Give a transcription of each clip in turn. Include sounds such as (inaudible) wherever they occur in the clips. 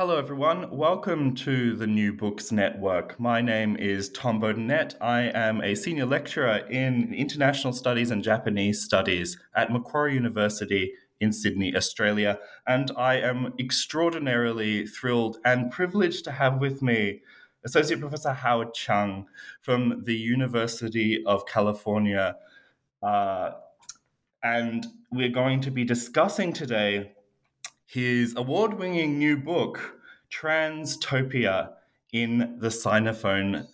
Hello, everyone. Welcome to the New Books Network. My name is Tom Baudinette. I am a senior lecturer in international studies and Japanese studies at Macquarie University in Sydney, Australia. And I am extraordinarily thrilled and privileged to have with me Associate Professor Howard Chiang from the University of California. Uh, and we're going to be discussing today his award winning new book, Transtopia in the Sinophone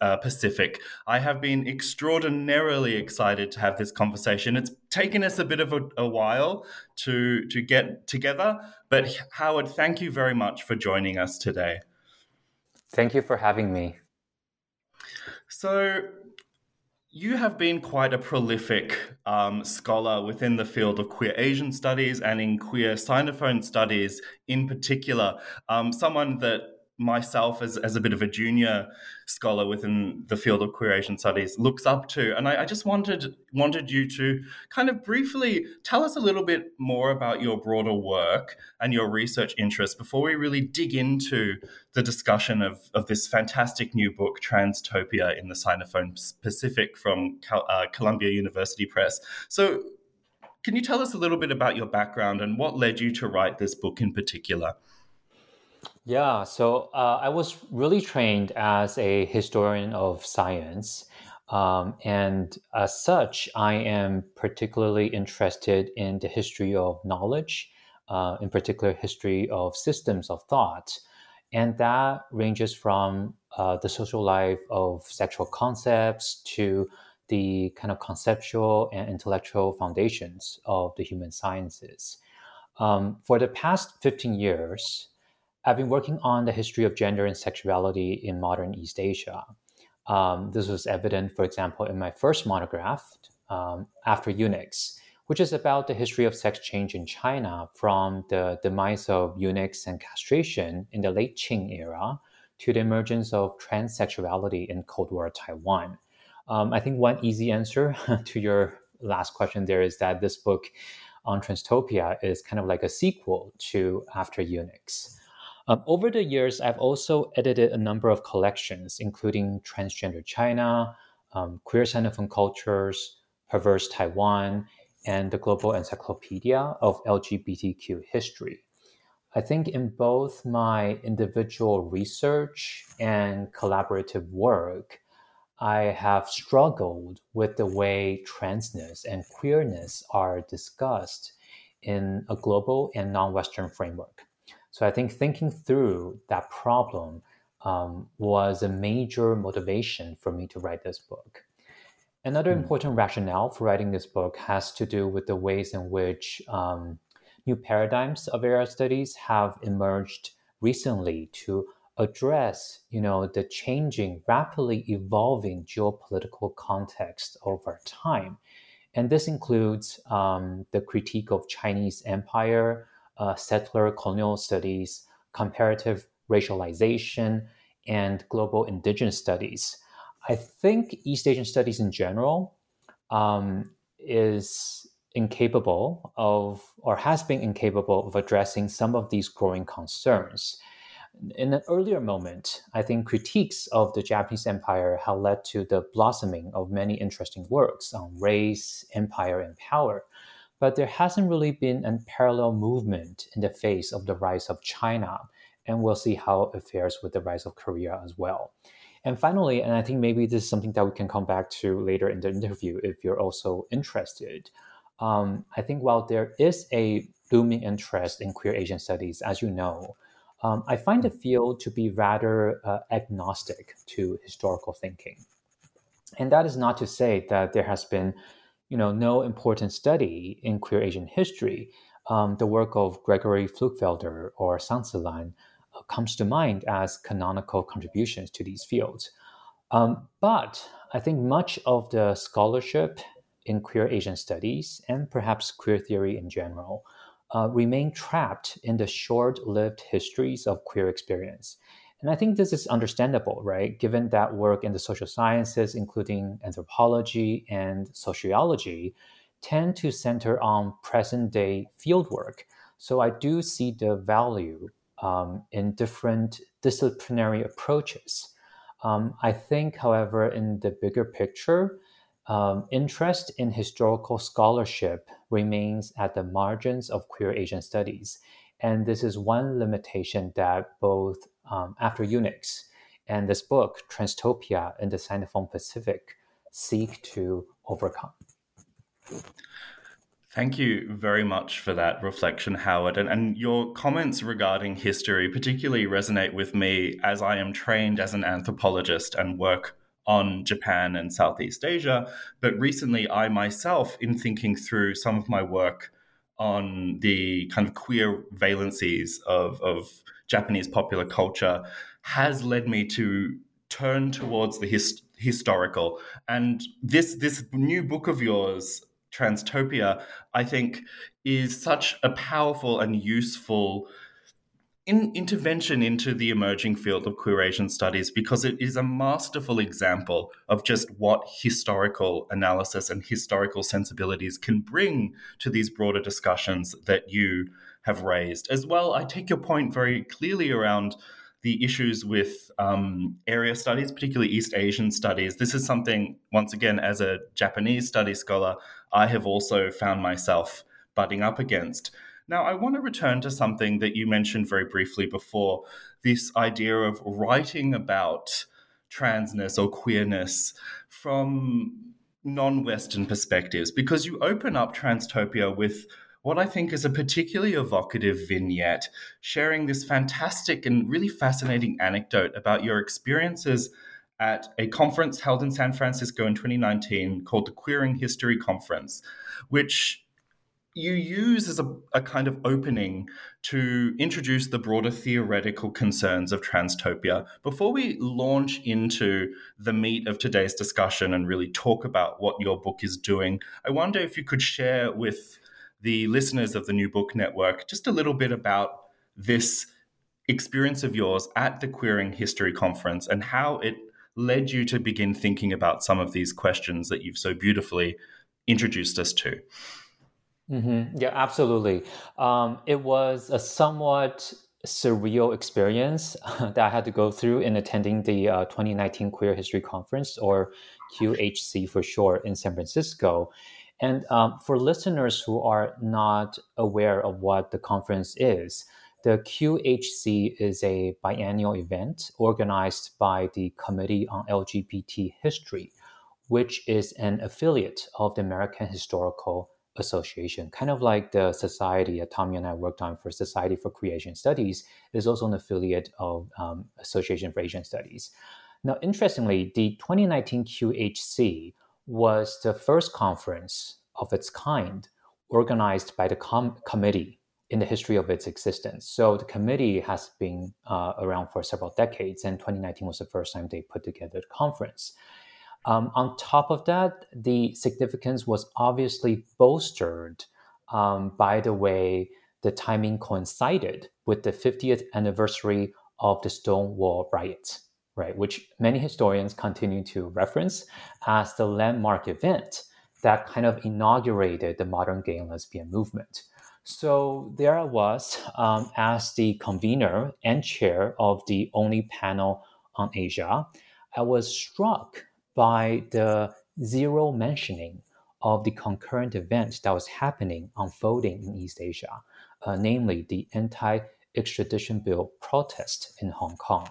uh, Pacific. I have been extraordinarily excited to have this conversation. It's taken us a bit of a, a while to, to get together, but Howard, thank you very much for joining us today. Thank you for having me. So, you have been quite a prolific um, scholar within the field of queer Asian studies and in queer Sinophone studies in particular. Um, someone that myself as, as a bit of a junior scholar within the field of queer Asian studies looks up to. And I, I, just wanted wanted you to kind of briefly tell us a little bit more about your broader work and your research interests before we really dig into the discussion of, of this fantastic new book, Transtopia in the Sinophone Pacific from uh, Columbia University Press. So can you tell us a little bit about your background and what led you to write this book in particular? Yeah, so uh, I was really trained as a historian of science. Um, and as such, I am particularly interested in the history of knowledge, uh, in particular, history of systems of thought. And that ranges from uh, the social life of sexual concepts to the kind of conceptual and intellectual foundations of the human sciences. Um, for the past 15 years, I've been working on the history of gender and sexuality in modern East Asia. Um, this was evident, for example, in my first monograph, um, After Eunuchs, which is about the history of sex change in China from the demise of eunuchs and castration in the late Qing era to the emergence of transsexuality in Cold War Taiwan. Um, I think one easy answer (laughs) to your last question there is that this book on Transtopia is kind of like a sequel to After Eunuchs. Um, over the years, I've also edited a number of collections, including Transgender China, um, Queer Sinophone Cultures, Perverse Taiwan, and the Global Encyclopedia of LGBTQ History. I think in both my individual research and collaborative work, I have struggled with the way transness and queerness are discussed in a global and non Western framework. So I think thinking through that problem um, was a major motivation for me to write this book. Another mm. important rationale for writing this book has to do with the ways in which um, new paradigms of area studies have emerged recently to address, you know, the changing, rapidly evolving geopolitical context over time. And this includes um, the critique of Chinese empire, uh, settler colonial studies, comparative racialization, and global indigenous studies. I think East Asian studies in general um, is incapable of, or has been incapable of addressing some of these growing concerns. In an earlier moment, I think critiques of the Japanese empire have led to the blossoming of many interesting works on race, empire, and power. But there hasn't really been a parallel movement in the face of the rise of China, and we'll see how it fares with the rise of Korea as well. And finally, and I think maybe this is something that we can come back to later in the interview if you're also interested. Um, I think while there is a booming interest in queer Asian studies, as you know, um, I find the field to be rather uh, agnostic to historical thinking. And that is not to say that there has been, you know, no important study in queer Asian history. Um, the work of Gregory Pflugfelder or Zhang uh, comes to mind as canonical contributions to these fields. Um, but I think much of the scholarship in queer Asian studies and perhaps queer theory in general uh, remain trapped in the short lived histories of queer experience. And I think this is understandable, right? Given that work in the social sciences, including anthropology and sociology, tend to center on present day fieldwork. So I do see the value um, in different disciplinary approaches. Um, I think, however, in the bigger picture, um, interest in historical scholarship remains at the margins of queer Asian studies. And this is one limitation that both um, After Eunuchs. and this book, Transtopia in the Sinophone Pacific, seek to overcome. Thank you very much for that reflection, Howard. And, and, your comments regarding history particularly resonate with me as I am trained as an anthropologist and work on Japan and Southeast Asia. But recently, I myself, in thinking through some of my work on the kind of queer valencies of, of Japanese popular culture, has led me to turn towards the his, historical. And this this new book of yours, Transtopia, I think is such a powerful and useful in, intervention into the emerging field of queer Asian studies because it is a masterful example of just what historical analysis and historical sensibilities can bring to these broader discussions that you have raised. As well, I take your point very clearly around the issues with um, area studies, particularly East Asian studies. This is something, once again, as a Japanese studies scholar, I have also found myself butting up against. Now, I want to return to something that you mentioned very briefly before this idea of writing about transness or queerness from non Western perspectives, because you open up Transtopia with what I think is a particularly evocative vignette, sharing this fantastic and really fascinating anecdote about your experiences at a conference held in San Francisco in 2019 called the Queering History Conference, which you use as a, a, kind of opening to introduce the broader theoretical concerns of transtopia. Before we launch into the meat of today's discussion and really talk about what your book is doing, I wonder if you could share with the listeners of the New Book Network just a little bit about this experience of yours at the Queering History Conference and how it led you to begin thinking about some of these questions that you've so beautifully introduced us to. Mm-hmm. Yeah, absolutely. Um, it was a somewhat surreal experience (laughs) that I had to go through in attending the uh, 2019 Queer History Conference, or QHC for short, in San Francisco. And um, for listeners who are not aware of what the conference is, the QHC is a biannual event organized by the Committee on LGBT History, which is an affiliate of the American Historical Association, kind of like the society that Tommy and I worked on for Society for Queer Asian Studies, is also an affiliate of um, Association for Asian Studies. Now, interestingly, the 2019 QHC was the first conference of its kind organized by the com- committee in the history of its existence. So the committee has been uh, around for several decades, and 2019 was the first time they put together the conference. Um, on top of that, the significance was obviously bolstered um, by the way the timing coincided with the 50th anniversary of the Stonewall riots, right, which many historians continue to reference as the landmark event that kind of inaugurated the modern gay and lesbian movement. So there I was um, as the convener and chair of the only panel on Asia. I was struck by the zero mentioning of the concurrent event that was happening, unfolding in East Asia, uh, namely the anti extradition bill protest in Hong Kong.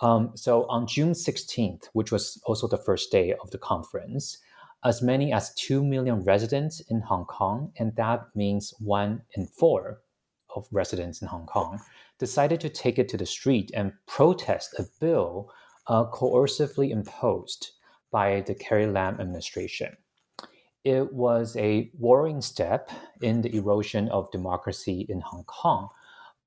Um, so on June 16th, which was also the first day of the conference, as many as 2 million residents in Hong Kong, and that means one in four of residents in Hong Kong, decided to take it to the street and protest a bill uh, coercively imposed by the Carrie Lam administration. It was a worrying step in the erosion of democracy in Hong Kong.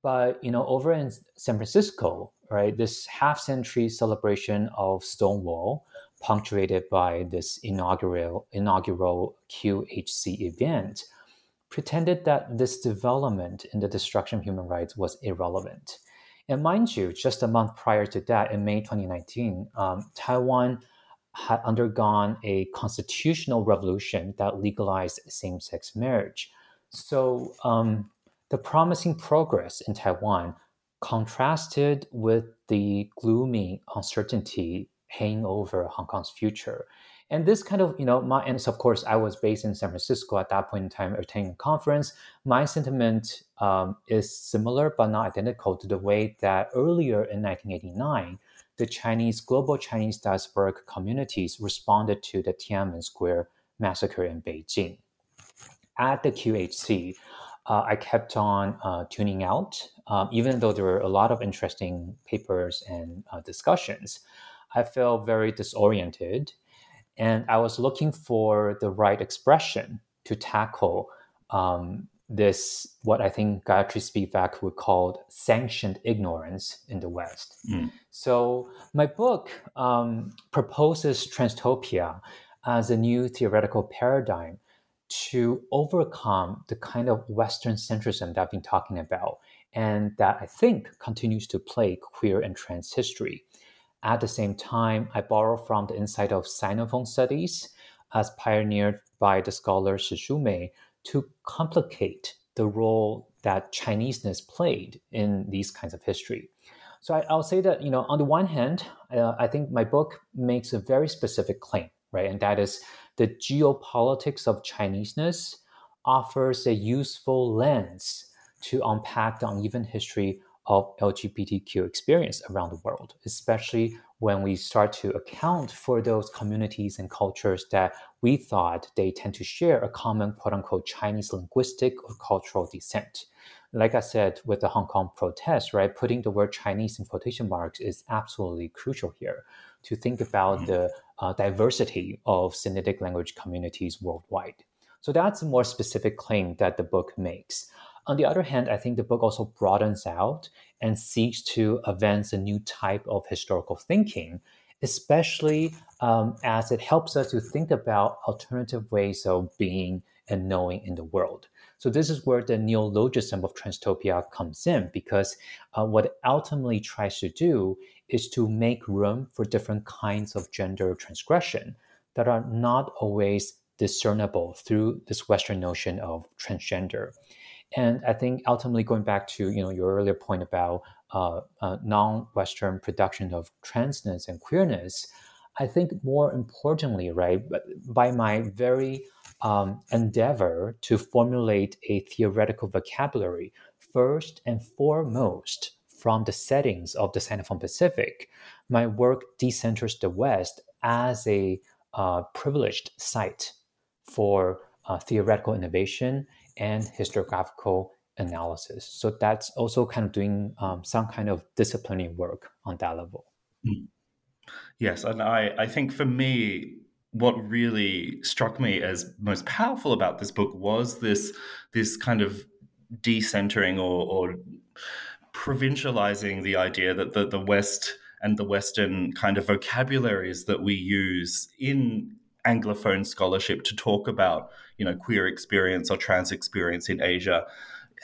But you know, over in San Francisco, right, this half-century celebration of Stonewall, punctuated by this inaugural inaugural QHC event, pretended that this development in the destruction of human rights was irrelevant. And mind you, just a month prior to that, in May 2019, um, Taiwan had undergone a constitutional revolution that legalized same sex marriage. So um, the promising progress in Taiwan contrasted with the gloomy uncertainty hanging over Hong Kong's future. And this kind of, you know, my, and of course, I was based in San Francisco at that point in time, attending a conference. My sentiment um, is similar, but not identical to the way that earlier in 1989, the Chinese global Chinese diasporic communities responded to the Tiananmen Square massacre in Beijing. At the QHC, uh, I kept on uh, tuning out, um, even though there were a lot of interesting papers and uh, discussions. I felt very disoriented, and I was looking for the right expression to tackle um, this what I think Gayatri Spivak would call sanctioned ignorance in the West. Mm. So my book um, proposes transtopia as a new theoretical paradigm to overcome the kind of Western centrism that I've been talking about and that I think continues to plague queer and trans history. At the same time, I borrow from the insight of Sinophone studies as pioneered by the scholar Shih Shu-mei to complicate the role that Chineseness played in these kinds of history. So I, will say that, you know, on the one hand, uh, I think my book makes a very specific claim, right? And that is the geopolitics of Chineseness offers a useful lens to unpack the uneven history of LGBTQ experience around the world, especially when we start to account for those communities and cultures that we thought they tend to share a common quote unquote Chinese linguistic or cultural descent. Like I said with the Hong Kong protests, right, putting the word Chinese in quotation marks is absolutely crucial here to think about mm-hmm. the uh, diversity of Sinitic language communities worldwide. So that's a more specific claim that the book makes. On the other hand, I think the book also broadens out and seeks to advance a new type of historical thinking, especially um, as it helps us to think about alternative ways of being and knowing in the world. So this is where the neologism of transtopia comes in, because uh, what it ultimately tries to do is to make room for different kinds of gender transgression that are not always discernible through this Western notion of transgender. And I think ultimately going back to you know your earlier point about uh, uh, non-Western production of transness and queerness, I think more importantly, right, by my very um, endeavor to formulate a theoretical vocabulary, first and foremost from the settings of the Sinophone Pacific, my work decenters the West as a uh, privileged site for uh, theoretical innovation and historiographical analysis. So that's also kind of doing um, some kind of disciplining work on that level. Mm. Yes, and I, I think for me, what really struck me as most powerful about this book was this this kind of decentering or, or provincializing the idea that the, the West and the Western kind of vocabularies that we use in Anglophone scholarship to talk about, you know, queer experience or trans experience in Asia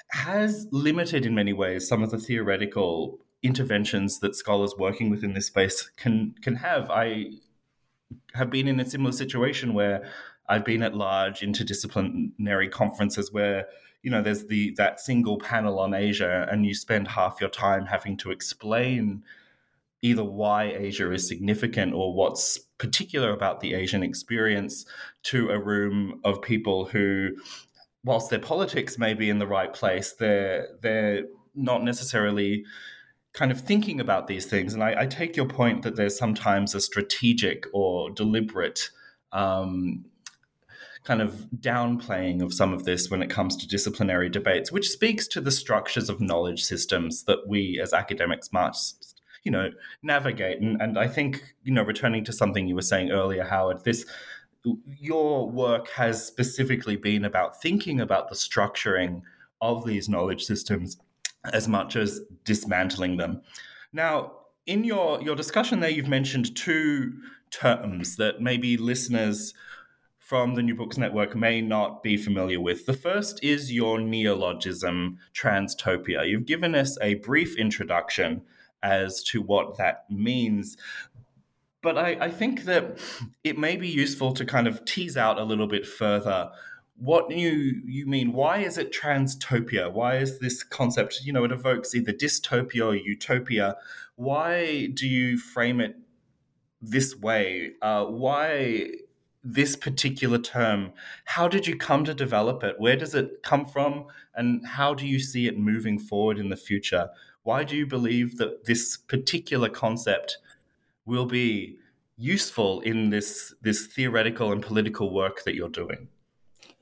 has limited in many ways some of the theoretical interventions that scholars working within this space can can have. I have been in a similar situation where I've been at large interdisciplinary conferences where you know there's the that single panel on Asia, and you spend half your time having to explain either why Asia is significant or what's particular about the Asian experience to a room of people who, whilst their politics may be in the right place, they're they're not necessarily kind of thinking about these things. And I, I take your point that there's sometimes a strategic or deliberate um, kind of downplaying of some of this when it comes to disciplinary debates, which speaks to the structures of knowledge systems that we as academics must, you know, navigate. And, and I think, you know, returning to something you were saying earlier, Howard, this your work has specifically been about thinking about the structuring of these knowledge systems as much as dismantling them. Now, in your, your discussion there, you've mentioned two terms that maybe listeners from the New Books Network may not be familiar with. The first is your neologism, transtopia. You've given us a brief introduction as to what that means. But I, I think that it may be useful to kind of tease out a little bit further what you you mean. Why is it transtopia why is this concept you know it evokes either dystopia or utopia? Why do you frame it this way? Uh, why this particular term? How did you come to develop it? Where does it come from? And how do you see it moving forward in the future why do you believe that this particular concept will be useful in this this theoretical and political work that you're doing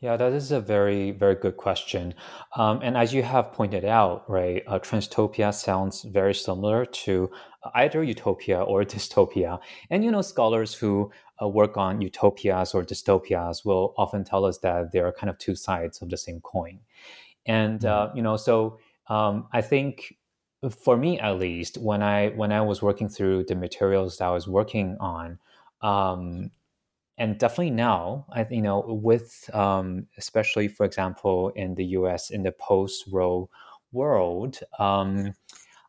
yeah, that is a very, very good question. Um, and as you have pointed out, right, uh, transtopia sounds very similar to either utopia or (laughs) dystopia. And, you know, scholars who uh, work on utopias or dystopias will often tell us that they are kind of two sides of the same coin. And, mm-hmm. uh, you know, so um, I think for me at least, when I when I was working through the materials that I was working on, um, and definitely now, I you know, with um, especially for example in the U.S. in the post-Roe world, um,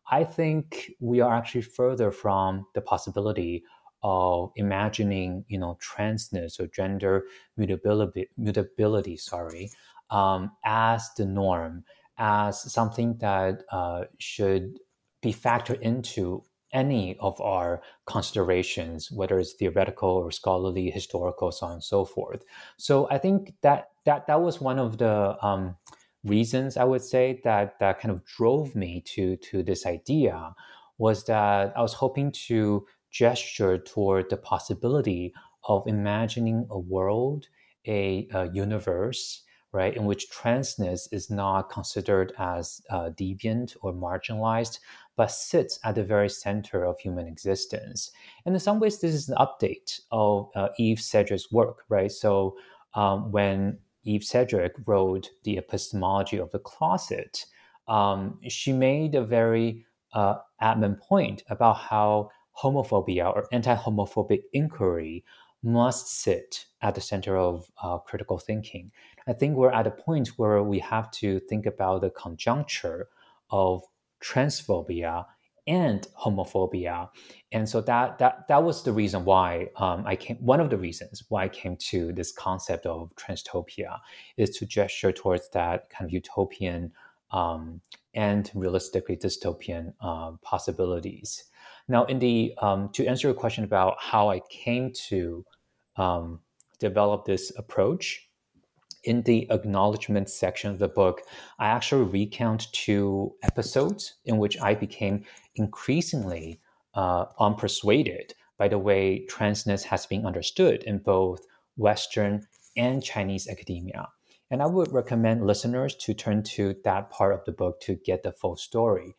I think we are actually further from the possibility of imagining, you know, transness or gender mutability, mutability, sorry, um, as the norm, as something that uh, should be factored into any of our considerations, whether it's theoretical or scholarly, historical, so on and so forth. So I think that that that was one of the um, reasons I would say that that kind of drove me to to this idea was that I was hoping to gesture toward the possibility of imagining a world, a, a universe, right, in which transness is not considered as uh, deviant or marginalized, but sits at the very center of human existence. And in some ways, this is an update of uh, Eve Sedgwick's work, right? So um, when Eve Sedgwick wrote The Epistemology of the Closet, um, she made a very uh, adamant point about how homophobia or anti homophobic inquiry must sit at the center of uh, critical thinking. I think we're at a point where we have to think about the conjuncture of transphobia and homophobia and so that that that was the reason why um, i came one of the reasons why i came to this concept of transtopia is to gesture towards that kind of utopian um, and realistically dystopian uh, possibilities now in the um, to answer your question about how i came to um, develop this approach in the acknowledgement section of the book, I actually recount two episodes in which I became increasingly uh, unpersuaded by the way transness has been understood in both Western and Chinese academia. And I would recommend listeners to turn to that part of the book to get the full story.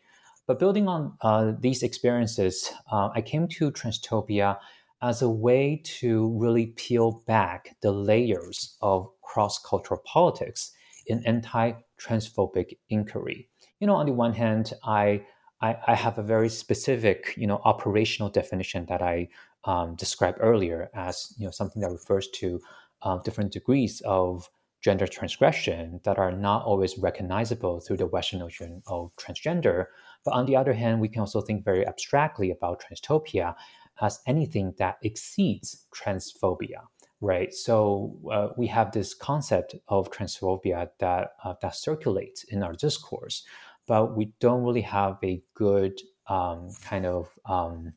But building on uh, these experiences, uh, I came to Transtopia as a way to really peel back the layers of cross cultural politics in anti transphobic inquiry. You know, on the one hand, I, I, I, have a very specific, you know, operational definition that I um, described earlier as, you know, something that refers to um, different degrees of gender transgression that are not always recognizable through the Western notion of transgender. But on the other hand, we can also think very abstractly about transtopia as anything that exceeds transphobia, right? So uh, we have this concept of transphobia that uh, that circulates in our discourse, but we don't really have a good um, kind of um,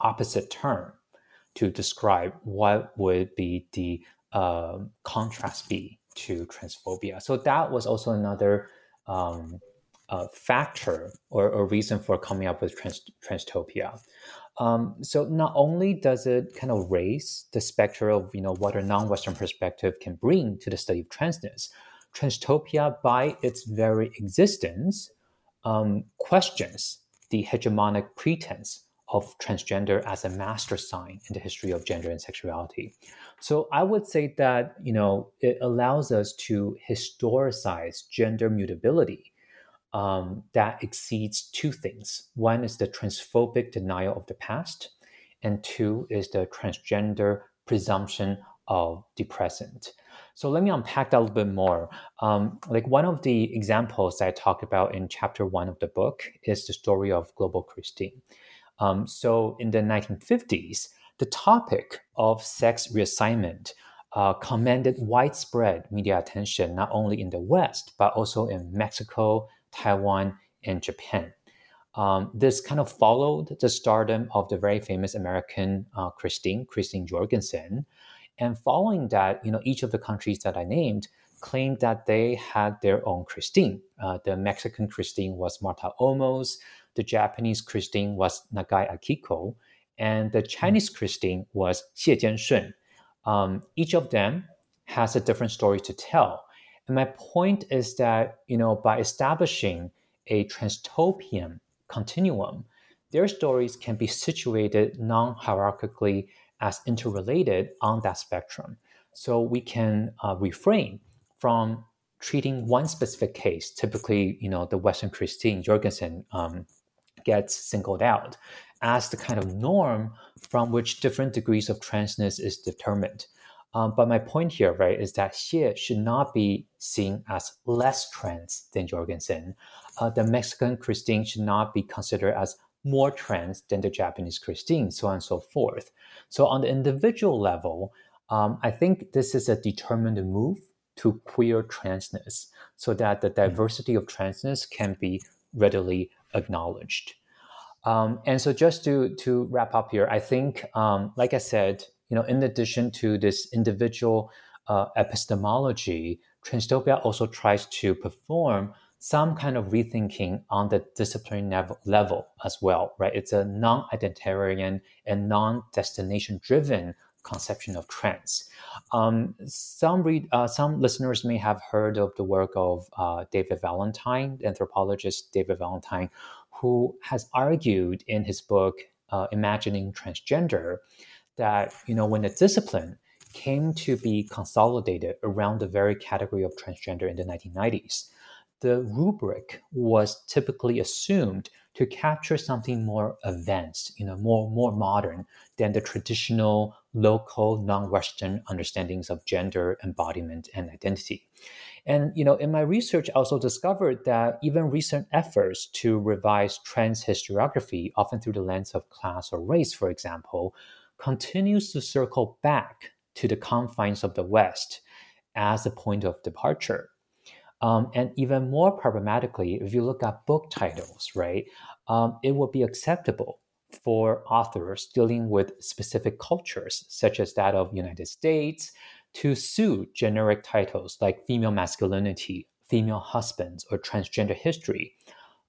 opposite term to describe what would be the uh, contrast be to transphobia. So that was also another um, uh, factor or, or, reason for coming up with trans, transtopia. Um, so not only does it kind of raise the specter of you know what a non-Western perspective can bring to the study of transness, transtopia by its very existence um, questions the hegemonic pretense of transgender as a master sign in the history of gender and sexuality. So I would say that you know it allows us to historicize gender mutability um, that exceeds two things. One is the transphobic denial of the past, and two is the transgender presumption of the present. So let me unpack that a little bit more. Um, like one of the examples that I talk about in chapter one of the book is the story of Global Christine. Um, so in the 1950s, the topic of sex reassignment uh, commanded widespread media attention not only in the West, but also in Mexico, Taiwan, and Japan. Um, this kind of followed the stardom of the very famous American uh, Christine, Christine Jorgensen. And following that, you know, each of the countries that I named claimed that they had their own Christine. Uh, the Mexican Christine was Martha Olmos, the Japanese Christine was Nagai Akiko, and the Chinese Christine was Xie Jianshun. Um, each of them has a different story to tell. And my point is that, you know, by establishing a transtopian continuum, their stories can be situated non hierarchically as interrelated on that spectrum. So we can uh, refrain from treating one specific case, typically, you know, the Western Christine Jorgensen um, gets singled out as the kind of norm from which different degrees of transness is determined. Um, but my point here, right, is that Xie should not be seen as less trans than Jorgensen. Uh, the Mexican Christine should not be considered as more trans than the Japanese Christine, so on and so forth. So on the individual level, um, I think this is a determined move to queer transness so that the diversity of transness can be readily acknowledged. Um, and so just to, to wrap up here, I think, um, like I said, you know, in addition to this individual uh, epistemology, Transtopia also tries to perform some kind of rethinking on the discipline level, as well, right? It's a non-identitarian and non-destination driven conception of trans. Um, some read, uh, some listeners may have heard of the work of uh, David Valentine, anthropologist David Valentine, who has argued in his book uh, "Imagining Transgender" that you know when the discipline came to be consolidated around the very category of transgender in the 1990s, the rubric was typically assumed to capture something more advanced, you know, more more modern than the traditional local non-Western understandings of gender, embodiment, and identity. And you know, in my research, I also discovered that even recent efforts to revise trans historiography, often through the lens of class or race, for example, continues to circle back to the confines of the West as a point of departure. Um, and even more problematically, if you look at book titles, right, um, it would be acceptable for authors dealing with specific cultures, such as that of United States, to sue generic titles like female masculinity, female husbands, or transgender history.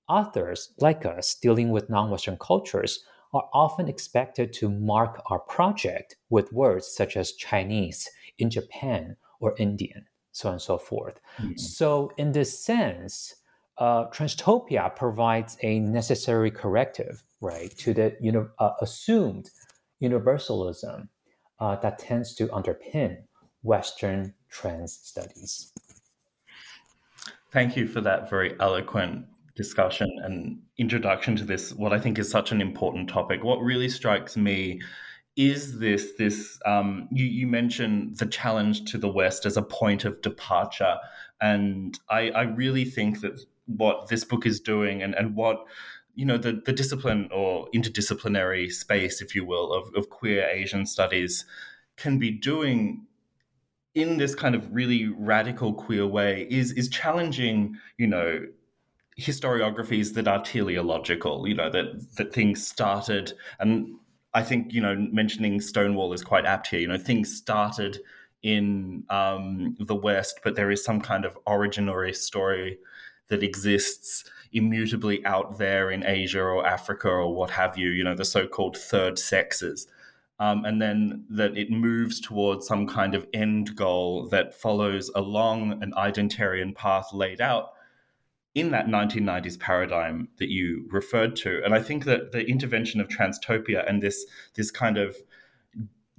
Authors like us dealing with non Western cultures are often expected to mark our project with words such as Chinese, in Japan, or Indian, so on and so forth. Mm-hmm. So, in this sense, uh, Transtopia provides a necessary corrective, right, to the you know, uh, assumed universalism uh, that tends to underpin Western trans studies. Thank you for that very eloquent discussion and introduction to this, what I think is such an important topic. What really strikes me is this this um, you, you mentioned the challenge to the West as a point of departure, and I, I really think that what this book is doing and, and what you know the, the discipline or interdisciplinary space, if you will, of, of queer Asian studies can be doing in this kind of really radical queer way is is challenging, you know, historiographies that are teleological, you know, that that things started and I think, you know, mentioning Stonewall is quite apt here. You know, things started in um, the West, but there is some kind of origin or a story that exists immutably out there in Asia or Africa or what have you, you know, the so called third sexes. Um, and then that it moves towards some kind of end goal that follows along an identarian path laid out in that 1990s paradigm that you referred to. And I think that the intervention of transtopia and this this kind of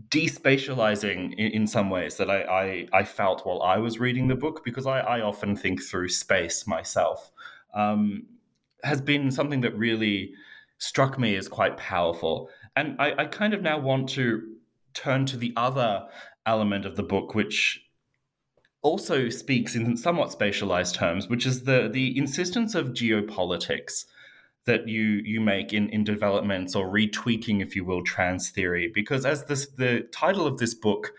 despatializing in, in some ways that I, I, I, felt while I was reading the book, because I, I often think through space myself, um, has been something that really struck me as quite powerful. And I, I kind of now want to turn to the other element of the book, which also speaks in somewhat spatialized terms, which is the the insistence of geopolitics that you you make in, in developments or retweaking, if you will, trans theory. Because as this the title of this book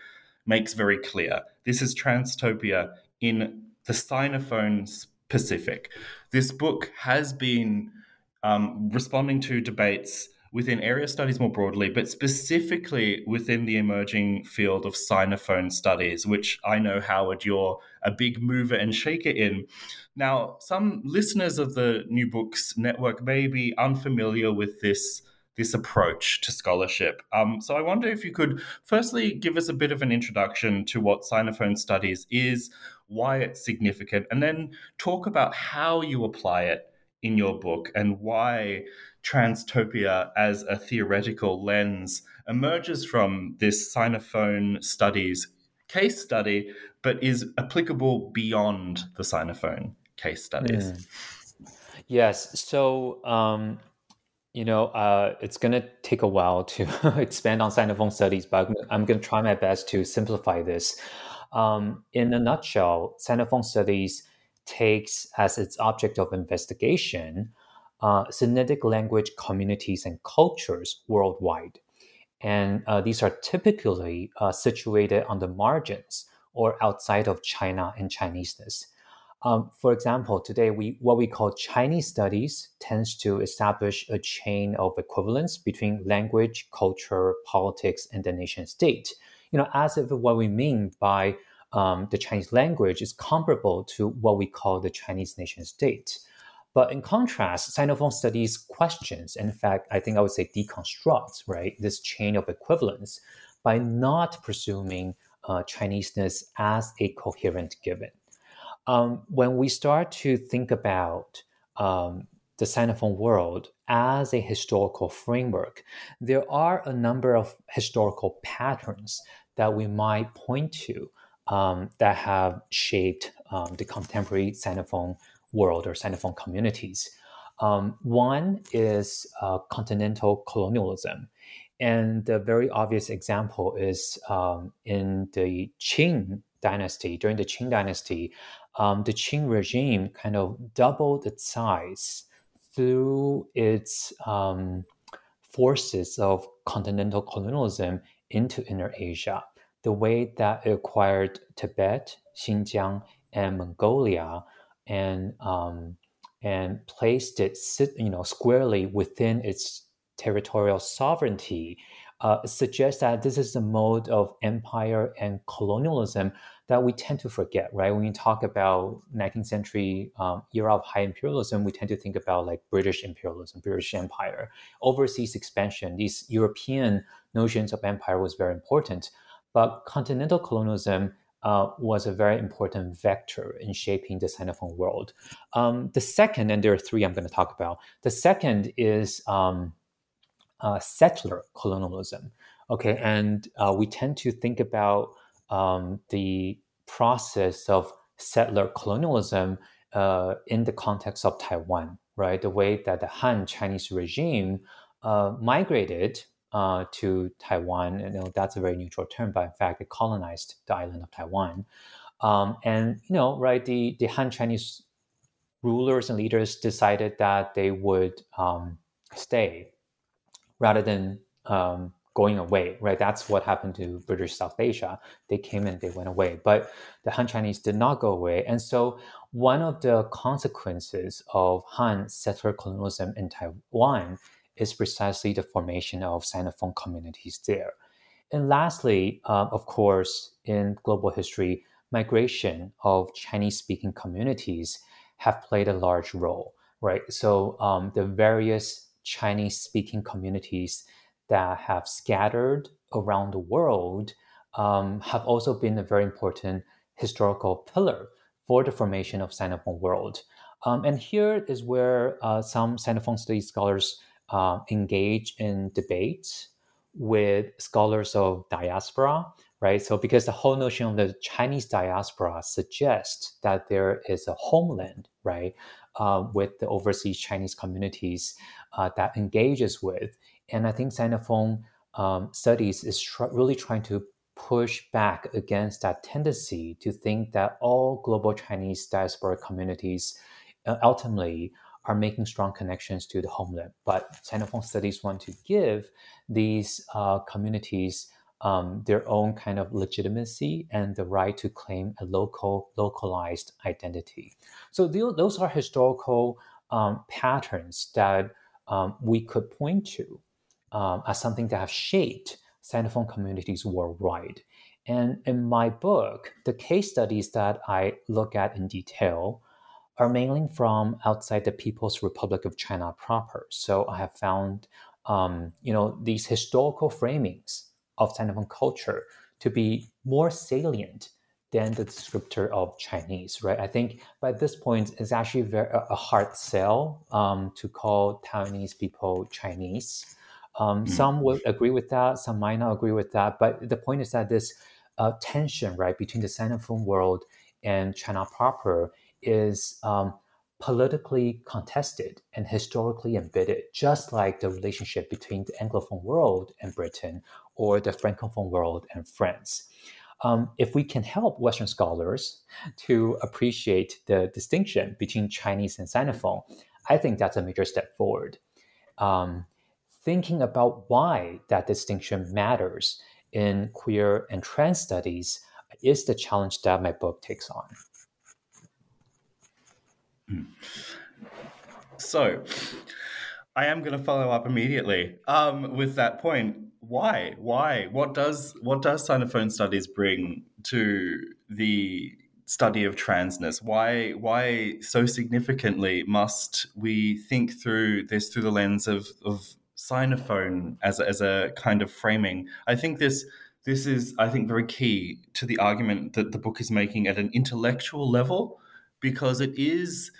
makes very clear, this is transtopia in the Sinophone Pacific. This book has been um, responding to debates within area studies more broadly, but specifically within the emerging field of Sinophone studies, which I know, Howard, you're a big mover and shaker in. Now, some listeners of the New Books Network may be unfamiliar with this. This approach to scholarship. Um, so, I wonder if you could firstly give us a bit of an introduction to what Sinophone studies is, why it's significant, and then talk about how you apply it in your book and why transtopia as a theoretical lens emerges from this Sinophone studies case study, but is applicable beyond the Sinophone case studies. Mm. Yes. So, um, you know, uh, it's going to take a while to (laughs) expand on Sinophone studies, but I'm going to try my best to simplify this. Um, in a nutshell, Sinophone studies takes as its object of investigation uh, Sinitic language communities and cultures worldwide. And uh, these are typically uh, situated on the margins or outside of China and Chineseness. Um, for example, today we what we call Chinese studies tends to establish a chain of equivalence between language, culture, politics, and the nation state. You know, as if what we mean by um, the Chinese language is comparable to what we call the Chinese nation state. But in contrast, Sinophone studies questions, in fact, I think I would say deconstructs, right, this chain of equivalence by not presuming uh, Chineseness as a coherent given. Um, when we start to think about um, the Sinophone world as a historical framework, there are a number of historical patterns that we might point to um, that have shaped um, the contemporary Sinophone world or Sinophone communities. Um, one is uh, continental colonialism. And the very obvious example is um, in the Qing dynasty, during the Qing dynasty, um, the Qing regime kind of doubled its size through its um, forces of continental colonialism into Inner Asia the way that it acquired Tibet, Xinjiang, and Mongolia, and um, and placed it, you know, squarely within its territorial sovereignty, uh, suggests that this is a mode of empire and colonialism that we tend to forget, right? When we talk about 19th century um, era of high imperialism, we tend to think about like British imperialism, British Empire, overseas expansion. These European notions of empire was very important. But continental colonialism uh, was a very important vector in shaping the Sinophone world. Um, the second, and there are three I'm going to talk about. The second is um, uh, settler colonialism. Okay, and uh, we tend to think about um, the process of settler colonialism uh, in the context of Taiwan, right? The way that the Han Chinese regime uh, migrated uh, to Taiwan. You know, that's a very neutral term, but in fact, it colonized the island of Taiwan. Um, and you know, right, the the Han Chinese rulers and leaders decided that they would um, stay rather than um, going away, right? That's what happened to British South Asia. They came and they went away, but the Han Chinese did not go away. And so, one of the consequences of Han settler colonialism in Taiwan is precisely the formation of Sinophone communities there. And lastly, uh, of course, in global history, migration of Chinese speaking communities have played a large role, right? So um, the various Chinese speaking communities that have scattered around the world um, have also been a very important historical pillar for the formation of Sinophone world. Um, and here is where uh, some Sinophone studies scholars uh, engage in debates with scholars of diaspora, right? So, because the whole notion of the Chinese diaspora suggests that there is a homeland, right, uh, with the overseas Chinese communities uh, that engages with. And I think Sinophone um, studies is tr- really trying to push back against that tendency to think that all global Chinese diaspora communities uh, ultimately are making strong connections to the homeland. But Sinophone studies want to give these uh, communities um, their own kind of legitimacy and the right to claim a local, localized identity. So those are historical um, patterns that um, we could point to um, as something that have shaped Sinophone communities worldwide. And in my book, the case studies that I look at in detail are mainly from outside the People's Republic of China proper. So I have found, um, you know, these historical framings of Sinophone culture to be more salient than the descriptor of Chinese, right? I think by this point, it's actually very, a hard sell um, to call Taiwanese people Chinese. Um, mm. Some will agree with that, some might not agree with that. But the point is that this uh, tension, right, between the Sinophone world and China proper is um, politically contested and historically embedded, just like the relationship between the Anglophone world and Britain or the Francophone world and France. Um, if we can help Western scholars to appreciate the distinction between Chinese and Sinophone, I think that's a major step forward. Um, thinking about why that distinction matters in queer and trans studies is the challenge that my book takes on. So, I am going to follow up immediately um, with that point. Why? Why? What does what does Sinophone studies bring to the study of transness? Why why so significantly must we think through this through the lens of of Sinophone as as a kind of framing? I think this this is I think very key to the argument that the book is making at an intellectual level because it is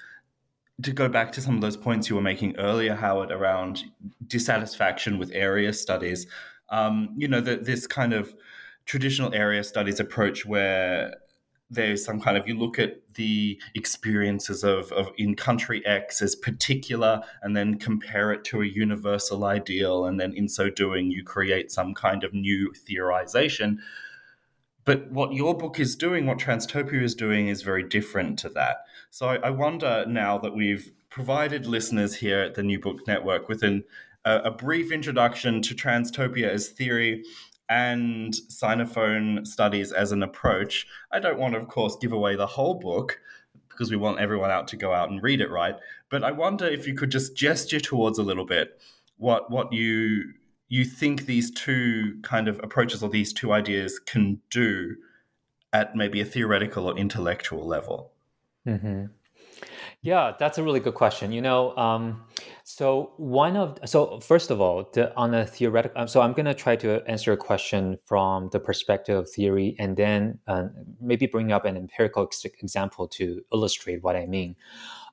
to go back to some of those points you were making earlier, Howard, around dissatisfaction with area studies. Um, you know, that this kind of traditional area studies approach where there's some kind of you look at the experiences of, of in country X as particular and then compare it to a universal ideal, and then in so doing, you create some kind of new theorization. But what your book is doing, what Transtopia is doing, is very different to that. So I, I wonder now that we've provided listeners here at the New Book Network with an, a, brief introduction to Transtopia as theory and Sinophone studies as an approach. I don't want to, of course, give away the whole book because we want everyone out to go out and read it, right? But I wonder if you could just gesture towards a little bit what what you you think these two kind of approaches or these two ideas can do at maybe a theoretical or intellectual level. Mm-hmm. Yeah, that's a really good question. You know, um, so one of so first of all, the, on a theoretical, so I'm going to try to answer a question from the perspective of theory, and then uh, maybe bring up an empirical ex- example to illustrate what I mean.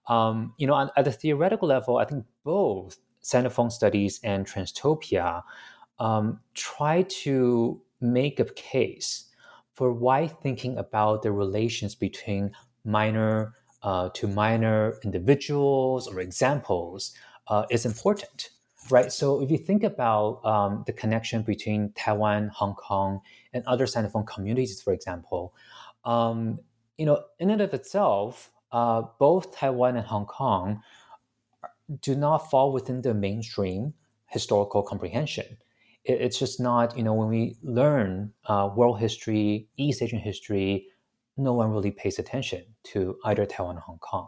Um, you know, at the theoretical level, I think both Sinophone studies and Transtopia um, try to make a case for why thinking about the relations between minor uh, to minor individuals or examples uh, is important. right? So if you think about um, the connection between Taiwan, Hong Kong, and other Sinophone communities, for example, um, you know, in and of itself, uh, both Taiwan and Hong Kong do not fall within the mainstream historical comprehension. It, it's just not, you know, when we learn uh, world history, East Asian history, no one really pays attention to either Taiwan or Hong Kong.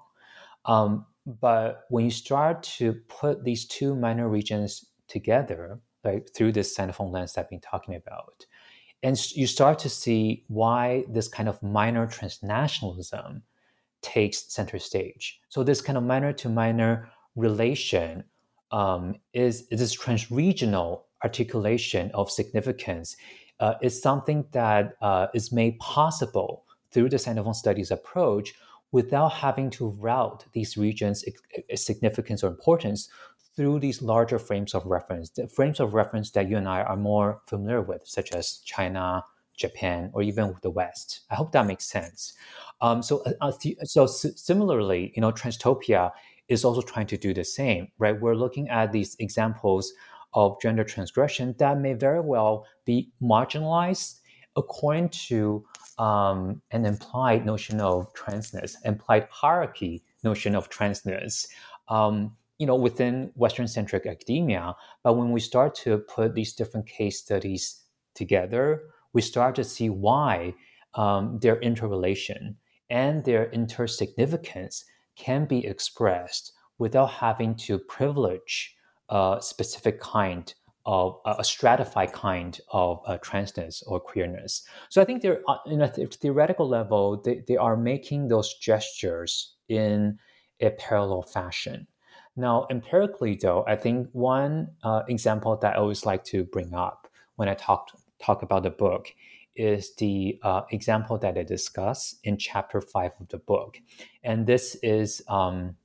Um, but when you start to put these two minor regions together, like through this Sinophone lens that I've been talking about, and you start to see why this kind of minor transnationalism takes center stage. So this kind of minor to minor relation um, is, is this transregional articulation of significance uh, is something that uh, is made possible through the Sinophone studies approach without having to route these regions' significance or importance through these larger frames of reference, the frames of reference that you and I are more familiar with, such as China, Japan, or even the West. I hope that makes sense. Um, so, uh, uh so similarly, you know, Transtopia is also trying to do the same, right? We're looking at these examples of gender transgression that may very well be marginalized according to um, an implied notion of transness, implied hierarchy notion of transness, um, you know, within Western-centric academia. But when we start to put these different case studies together, we start to see why um, their interrelation and their intersignificance can be expressed without having to privilege a specific kind of a stratified kind of uh, transness or queerness. So I think they're uh, in a theoretical level, they, they are making those gestures in a parallel fashion. Now, empirically, though, I think one uh, example that I always like to bring up when I talk talk about the book is the uh, example that I discuss in chapter five of the book, and this is, um,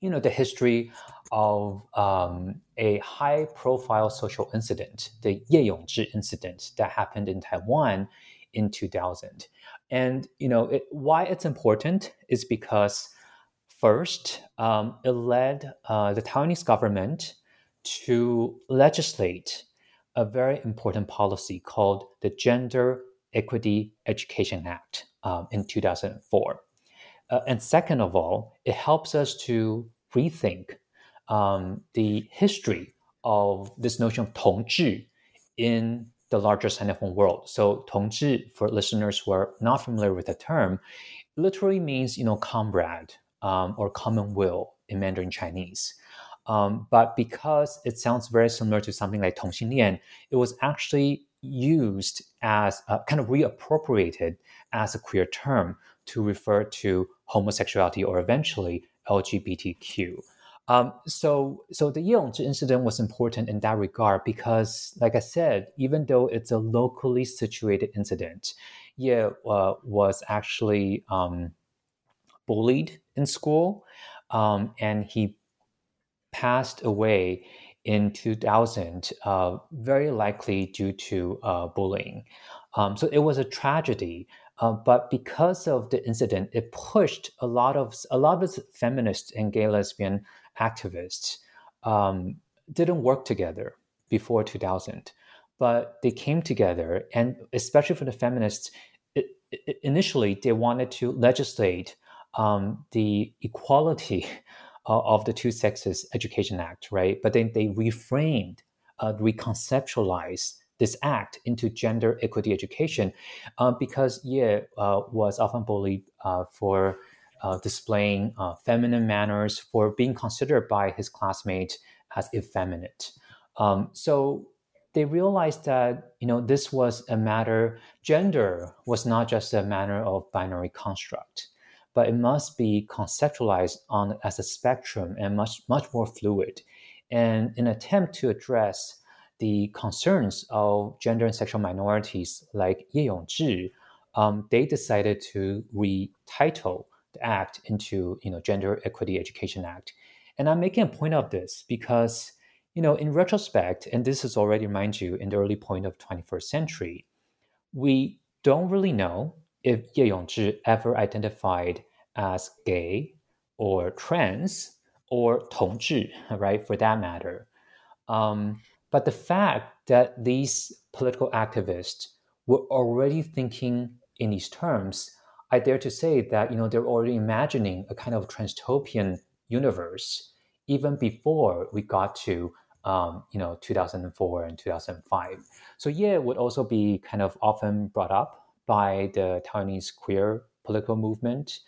you know, the history of um, a high profile social incident, the Ye Yongzhi incident that happened in Taiwan in 2000. And, you know, it, why it's important is because first, um, it led uh, the Taiwanese government to legislate a very important policy called the Gender Equity Education Act um, in 2004. Uh, and second of all, it helps us to rethink um, the history of this notion of 同志 in the larger Sinophone world. So 同志, for listeners who are not familiar with the term, literally means you know comrade um, or common will in Mandarin Chinese. Um, but because it sounds very similar to something like Tongxinglian, it was actually used as kind of reappropriated as a queer term to refer to homosexuality or eventually LGBTQ. Um, so, so the Ye Yongzhi incident was important in that regard because, like I said, even though it's a locally situated incident, Ye uh, was actually um, bullied in school, um, and he passed away in 2000, uh, very likely due to uh, bullying. Um, so it was a tragedy. Uh, but because of the incident, it pushed a lot of a lot of feminist and gay lesbian activists um, didn't work together before 2000, but they came together, and especially for the feminists, it, it, initially they wanted to legislate um, the equality (laughs) of the two sexes education act, right? But then they reframed, uh, reconceptualized this act into gender equity education uh, because Ye uh, was often bullied uh, for uh, displaying uh, feminine manners, for being considered by his classmates as effeminate. Um, so they realized that you know this was a matter. Gender was not just a matter of binary construct, but it must be conceptualized on as a spectrum and much much more fluid. And in an attempt to address the concerns of gender and sexual minorities like Ye Yongzhi, um, they decided to retitle the act into you know Gender Equity Education Act. And I'm making a point of this because you know in retrospect, and this is already mind you in the early point of 21st century, we don't really know if Ye Yongzhi ever identified as gay or trans or 同志, right, for that matter. Um, but the fact that these political activists were already thinking in these terms, I dare to say that you know they're already imagining a kind of transtopian universe even before we got to um, you know 2004 and 2005. So yeah, would also be kind of often brought up by the Taiwanese queer political movement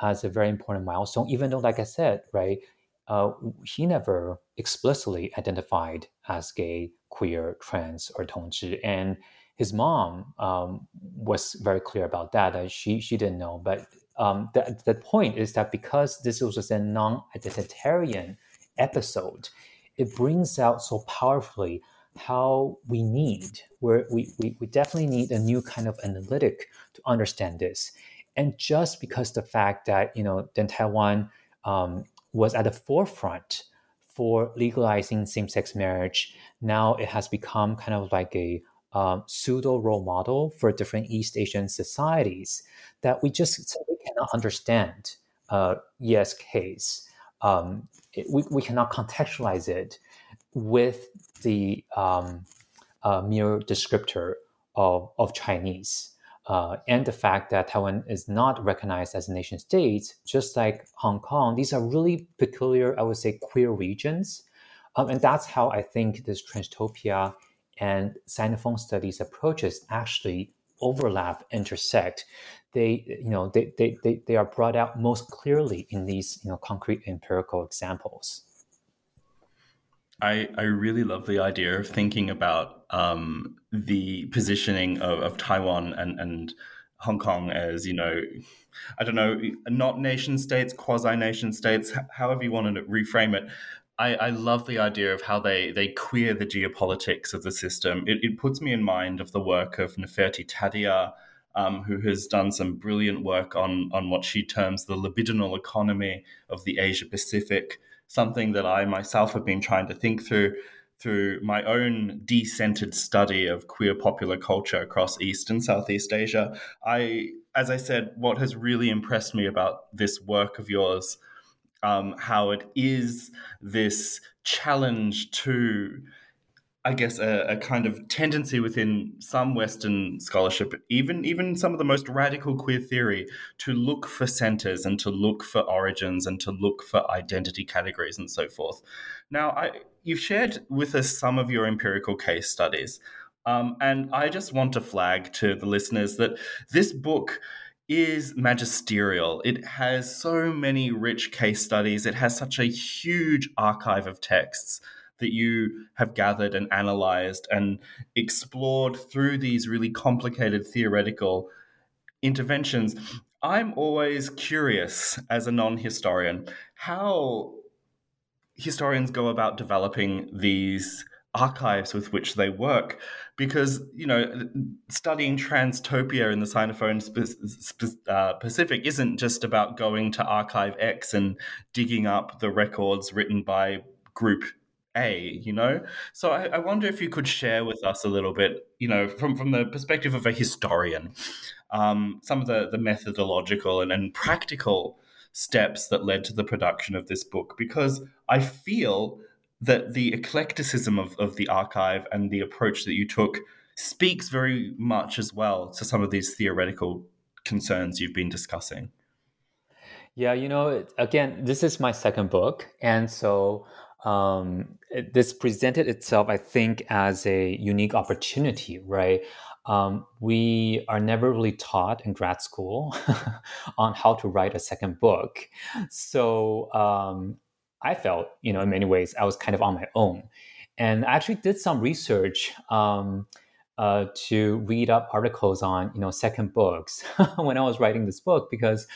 as a very important milestone. Even though, like I said, right, uh, he never explicitly identified as gay, queer, trans, or tongzhi, and his mom um, was very clear about that. That she she didn't know, but um, the, the point is that because this was a non-identitarian episode, it brings out so powerfully how we need, where we, we, we definitely need a new kind of analytic to understand this. And just because the fact that, you know, then Taiwan um, was at the forefront for legalizing same-sex marriage, now it has become kind of like a um, pseudo role model for different East Asian societies that we just simply cannot understand uh, Ye's case. Um, it, we, we cannot contextualize it with the um, uh, mere descriptor of, of Chinese. Uh, and the fact that Taiwan is not recognized as a nation state, just like Hong Kong, these are really peculiar, I would say, queer regions. Um, and that's how I think this transtopia and Sinophone studies approaches actually overlap, intersect. They, you know, they, they, they, they are brought out most clearly in these, you know, concrete empirical examples. I, I really love the idea of thinking about um, the positioning of, of Taiwan and, and Hong Kong as, you know, I don't know, not nation states, quasi nation states, however you want to reframe it. I, I, love the idea of how they, they queer the geopolitics of the system. It, it puts me in mind of the work of Neferti Tadiar, um, who has done some brilliant work on, on what she terms the libidinal economy of the Asia Pacific, something that I myself have been trying to think through through my own decentered study of queer popular culture across East and Southeast Asia. I, as I said, what has really impressed me about this work of yours um, how it is this challenge to, I guess, a, a, kind of tendency within some Western scholarship, even even some of the most radical queer theory, to look for centers and to look for origins and to look for identity categories and so forth. Now, I, you've shared with us some of your empirical case studies. Um, and I just want to flag to the listeners that this book is magisterial. It has so many rich case studies. It has such a huge archive of texts that you have gathered and analyzed and explored through these really complicated theoretical interventions. I'm always curious as a non historian how historians go about developing these archives with which they work because you know studying transtopia in the sinophone uh, pacific isn't just about going to archive x and digging up the records written by group a you know so I, I, wonder if you could share with us a little bit you know from from the perspective of a historian um, some of the the methodological and, and practical steps that led to the production of this book because i feel that the eclecticism of, of the archive and the approach that you took speaks very much as well to some of these theoretical concerns you've been discussing. Yeah, you know, again, this is my second book. And so um, this presented itself, I think, as a unique opportunity, right? Um, we are never really taught in grad school (laughs) on how to write a second book. So um, I felt, you know, in many ways, I was kind of on my own. And I actually did some research um, uh, to read up articles on, you know, second books (laughs) when I was writing this book because,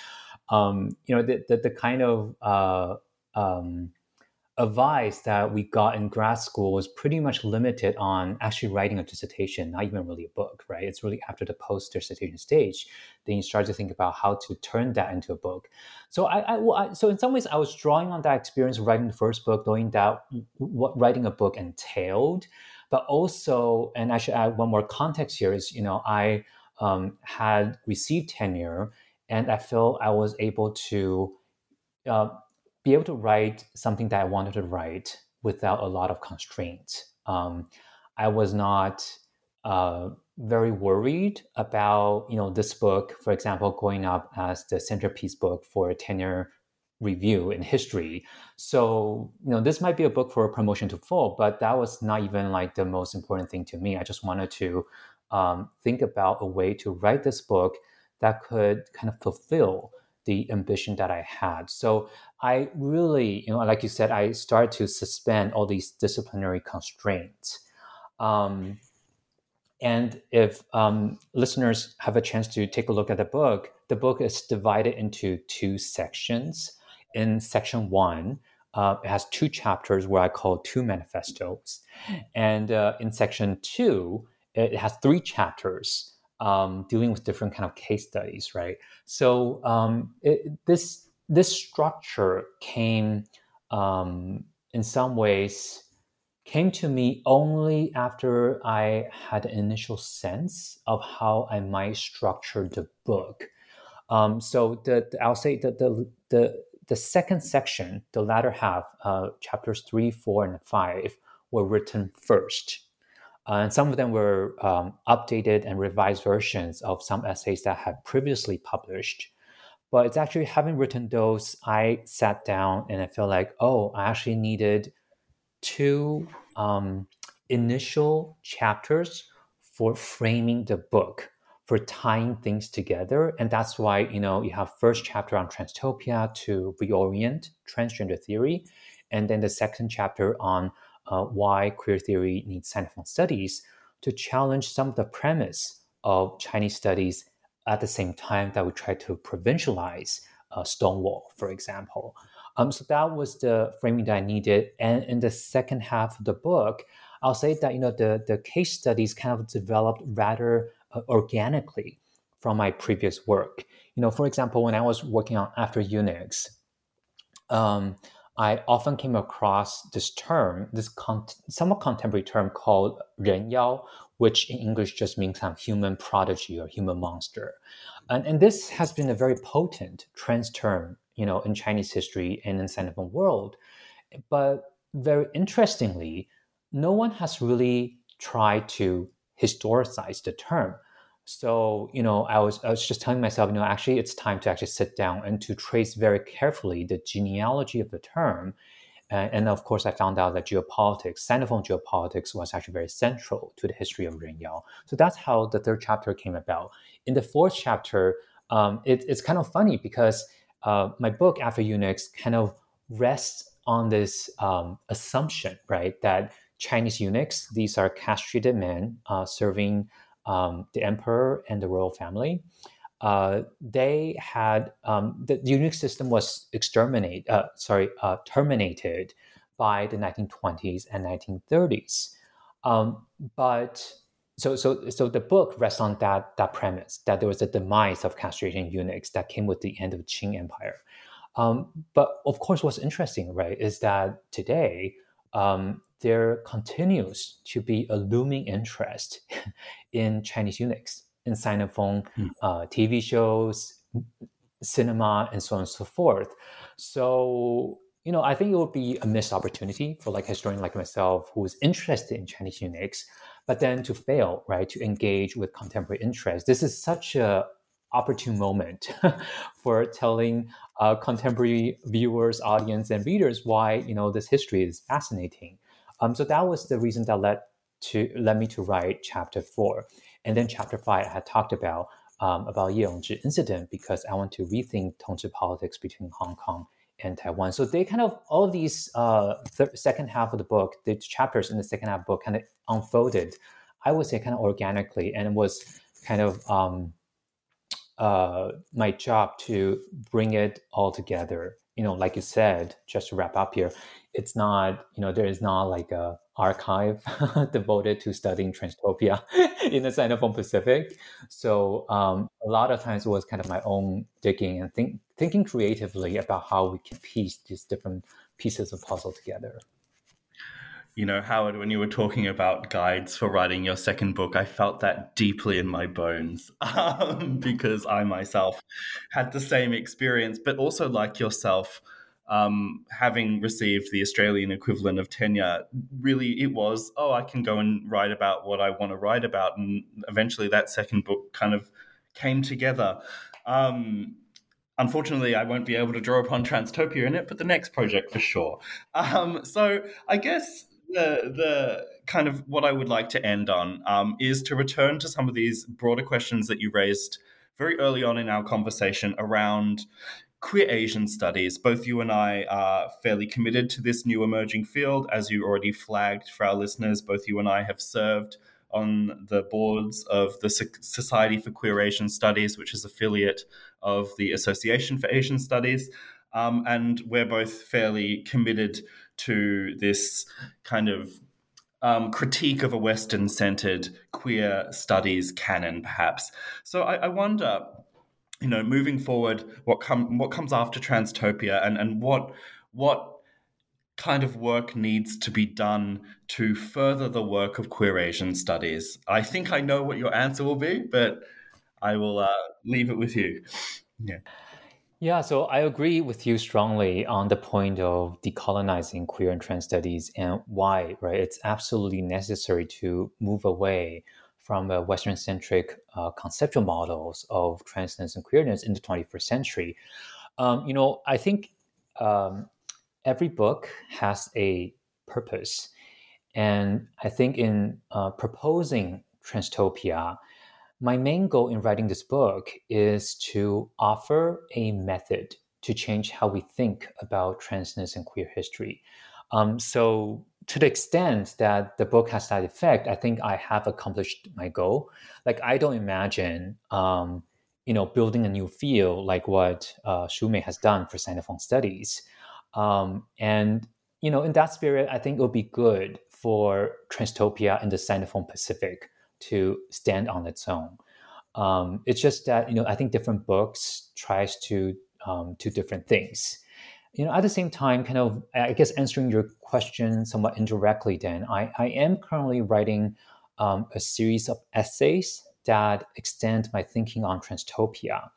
um, you know, the, the, the kind of uh, um, advice that we got in grad school was pretty much limited on actually writing a dissertation, not even really a book, right? It's really after the post dissertation stage, then you start to think about how to turn that into a book. So I, I, well, I, so in some ways, I was drawing on that experience of writing the first book, knowing that what writing a book entailed, but also, and I should add one more context here is, you know, I um, had received tenure, and I feel I was able to. Uh, be able to write something that I wanted to write without a lot of constraints. Um, I was not uh, very worried about you know this book, for example, going up as the centerpiece book for a tenure review in history. So you know this might be a book for promotion to full, but that was not even like the most important thing to me. I just wanted to um, think about a way to write this book that could kind of fulfill the ambition that I had. So I really, you know, like you said, I started to suspend all these disciplinary constraints. Um, and if um, listeners have a chance to take a look at the book, the book is divided into two sections. In section one, uh, it has two chapters where I call two manifestos. And uh, in section two, it has three chapters um, dealing with different kind of case studies, right? So um, it, this this structure came um, in some ways came to me only after I had an initial sense of how I might structure the book. Um, so the, the, I'll say that the, the the second section, the latter half, uh, chapters three, four, and five, were written first. Uh, and some of them were um, updated and revised versions of some essays that had previously published. But it's actually having written those, I sat down and I felt like, oh, I actually needed two um, initial chapters for framing the book, for tying things together. And that's why, you know, you have first chapter on transtopia to reorient transgender theory, and then the second chapter on uh, why queer theory needs Sinophone studies to challenge some of the premise of Chinese studies at the same time that we try to provincialize uh, Stonewall, for example. Um, so that was the framing that I needed. And in the second half of the book, I'll say that you know the the case studies kind of developed rather uh, organically from my previous work. You know, for example, when I was working on After Eunuchs, um, I often came across this term, this con- somewhat contemporary term called 人妖, which in English just means kind of human prodigy or human monster. And, and this has been a very potent trans term, you know, in Chinese history and in Sinophone world. But very interestingly, no one has really tried to historicize the term. So, you know, I was I was just telling myself, you know, actually it's time to actually sit down and to trace very carefully the genealogy of the term. Uh, and of course, I found out that geopolitics, Sinophone geopolitics, was actually very central to the history of Renyao. So that's how the third chapter came about. In the fourth chapter, um, it, it's kind of funny because uh, my book, After Eunuchs, kind of rests on this um, assumption, right, that Chinese eunuchs, these are castrated men uh, serving um, the emperor and the royal family, uh, they had um, the, the eunuch system was exterminated. Uh, sorry, uh, terminated by the 1920s and 1930s. Um, but so so so the book rests on that that premise that there was a demise of castration eunuchs that came with the end of the Qing Empire. Um, but of course, what's interesting, right, is that today um, there continues to be a looming interest (laughs) in Chinese eunuchs, in Sinophone mm. uh, TV shows, cinema, and so on and so forth. So, you know, I think it would be a missed opportunity for like a historian like myself who is interested in Chinese eunuchs, but then to fail, right, to engage with contemporary interests. This is such a opportune moment (laughs) for telling uh, contemporary viewers, audience, and readers why you know this history is fascinating. Um, so that was the reason that led to led me to write chapter four, and then chapter five I had talked about um, about Ye Yongzhi incident because I want to rethink Tongzhi politics between Hong Kong and Taiwan. So they kind of all of these uh, th- second half of the book, the chapters in the second half book kind of unfolded. I would say kind of organically, and it was kind of um, uh, my job to bring it all together. You know, like you said, just to wrap up here, it's not you know there is not like a archive (laughs) devoted to studying transtopia (laughs) in the Sinophone Pacific. So um, a lot of times it was kind of my own digging and think, thinking creatively about how we can piece these different pieces of puzzle together. You know, Howard, when you were talking about guides for writing your second book, I felt that deeply in my bones (laughs) um, because I myself had the same experience, but also like yourself, um, having received the Australian equivalent of tenure, really it was, oh, I can go and write about what I want to write about. And eventually that second book kind of came together. Um, unfortunately, I won't be able to draw upon Transtopia in it, but the next project for sure. Um, so I guess the the kind of what I would like to end on um, is to return to some of these broader questions that you raised very early on in our conversation around queer Asian studies. Both you and I are fairly committed to this new emerging field, as you already flagged for our listeners. Both you and I have served on the boards of the Society for Queer Asian Studies, which is affiliate of the Association for Asian Studies. Um, and we're both fairly committed to this kind of um, critique of a Western centered queer studies canon, perhaps. So I, I wonder you know, moving forward, what what comes after Transtopia, and and what what kind of work needs to be done to further the work of queer Asian studies? I think I know what your answer will be, but I will uh, leave it with you. Yeah. Yeah, so I agree with you strongly on the point of decolonizing queer and trans studies and why, right? It's absolutely necessary to move away from the Western centric uh, conceptual models of transness and queerness in the 21st century. Um, you know, I think um, every book has a purpose. And I think in uh, proposing Transtopia, my main goal in writing this book is to offer a method to change how we think about transness and queer history. Um, so, to the extent that the book has that effect, I think I have accomplished my goal. Like I don't imagine, um, you know, building a new field like what uh, Shu-mei has done for Sinophone studies. Um, and you know, in that spirit, I think it would be good for Transtopia and the Sinophone Pacific to stand on its own. Um, it's just that you know, I think different books tries to um, to different things you know, at the same time, kind of, I guess answering your question somewhat indirectly, then I, I am currently writing um, a series of essays that extend my thinking on transtopia,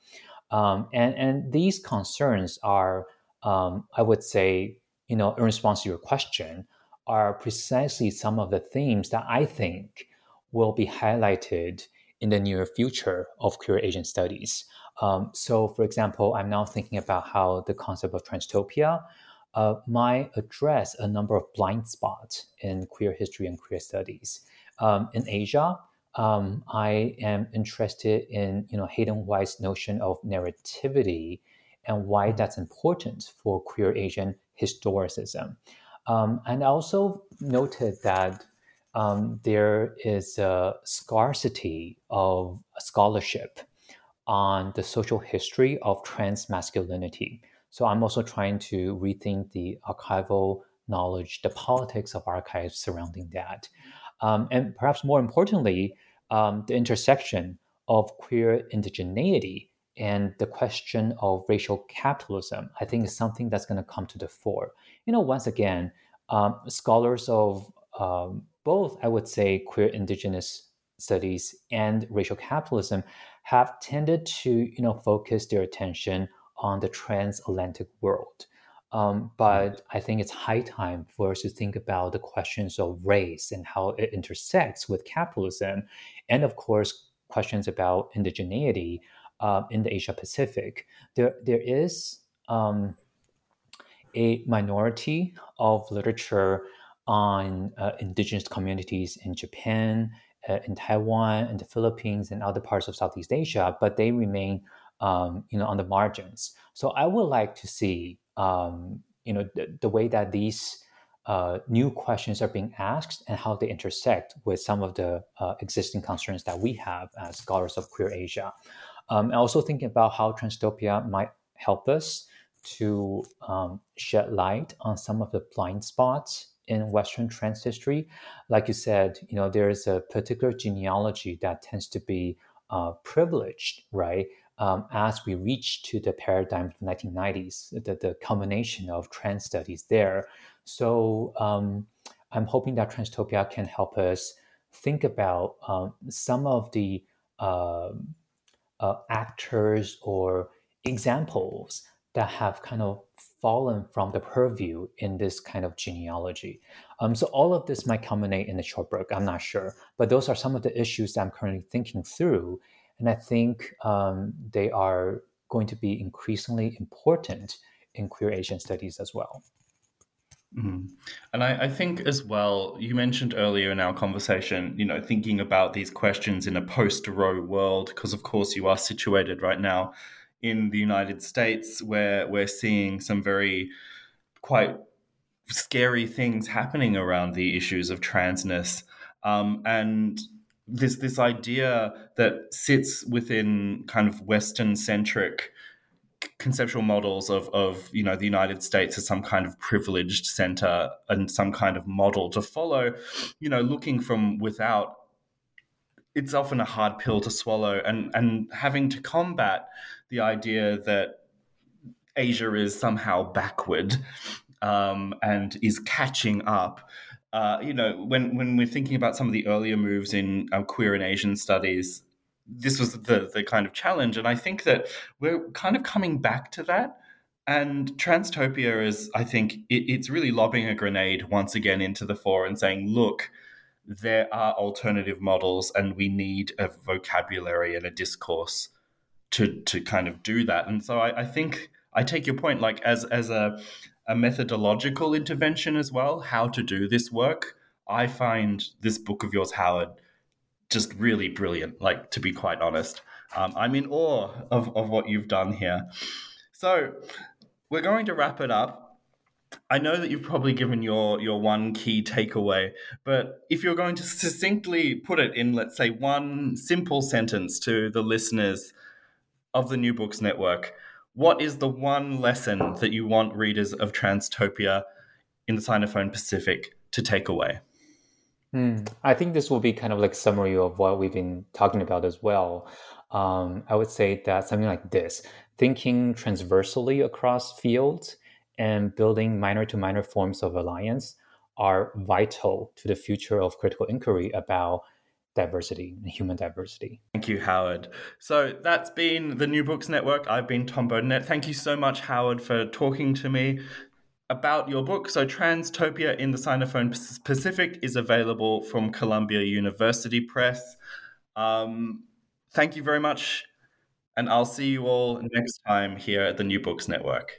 um, and and these concerns are, um, I would say, you know, in response to your question, are precisely some of the themes that I think will be highlighted in the near future of queer Asian studies. Um, so, for example, I'm now thinking about how the concept of transtopia uh, might address a number of blind spots in queer history and queer studies. Um, in Asia, um, I am interested in you know Hayden White's notion of narrativity and why mm-hmm. that's important for queer Asian historicism. Um, and I also noted that um, there is a scarcity of scholarship on the social history of trans masculinity. So I'm also trying to rethink the archival knowledge, the politics of archives surrounding that. Um, and perhaps more importantly, um, the intersection of queer indigeneity and the question of racial capitalism, I think is something that's going to come to the fore. You know, once again, um, scholars of um, both, I would say, queer indigenous studies and racial capitalism have tended to you know focus their attention on the transatlantic world. Um, but I think it's high time for us to think about the questions of race and how it intersects with capitalism, and of course, questions about indigeneity uh, in the Asia Pacific. There, there is um, a minority of literature on uh, indigenous communities in Japan uh, in Taiwan and the Philippines and other parts of Southeast Asia, but they remain, um, you know, on the margins. So I would like to see, um, you know, the, the, way that these uh, new questions are being asked and how they intersect with some of the uh, existing concerns that we have as scholars of queer Asia. Um, and also thinking about how Transtopia might help us to um, shed light on some of the blind spots in Western trans history, like you said, you know, there's a particular genealogy that tends to be uh, privileged, right? Um, as we reach to the paradigm of the 1990s, the, the culmination of trans studies there. So um, I'm hoping that Transtopia can help us think about um, some of the uh, uh, actors or examples that have kind of fallen from the purview in this kind of genealogy. Um, so all of this might culminate in a short book. I'm not sure, but those are some of the issues that I'm currently thinking through, and I think um, they are going to be increasingly important in queer Asian studies as well. Mm. And I, I, think as well, you mentioned earlier in our conversation, you know, thinking about these questions in a post Roe world, because of course you are situated right now in the United States where we're seeing some very quite scary things happening around the issues of transness. Um, and this this idea that sits within kind of Western centric conceptual models of, of you know the United States as some kind of privileged center and some kind of model to follow, you know, looking from without, it's often a hard pill to swallow, and and having to combat the idea that Asia is somehow backward um, and is catching up. Uh, you know, when when we're thinking about some of the earlier moves in uh, queer and Asian studies, this was the the kind of challenge, and I think that we're kind of coming back to that. And Transtopia is, I think, it, it's really lobbing a grenade once again into the fore and saying, look, there are alternative models, and we need a vocabulary and a discourse to to kind of do that. And so I, I think I take your point, like as as a a methodological intervention as well, how to do this work. I find this book of yours, Howard, just really brilliant, like to be quite honest. Um, I'm in awe of, of what you've done here. So we're going to wrap it up. I know that you've probably given your your one key takeaway, but if you're going to succinctly put it in, let's say, one simple sentence to the listeners of the New Books Network, what is the one lesson that you want readers of Transtopia in the Sinophone Pacific to take away? Mm, I think this will be kind of like summary of what we've been talking about as well. Um, I would say that something like this: thinking transversally across fields and building minor to minor forms of alliance are vital to the future of critical inquiry about diversity and human diversity. Thank you, Howard. So that's been the New Books Network. I've been Tom Baudinette. Thank you so much, Howard, for talking to me about your book. So, Transtopia in the Sinophone Pacific is available from Columbia University Press. Um, thank you very much, and I'll see you all next time here at the New Books Network.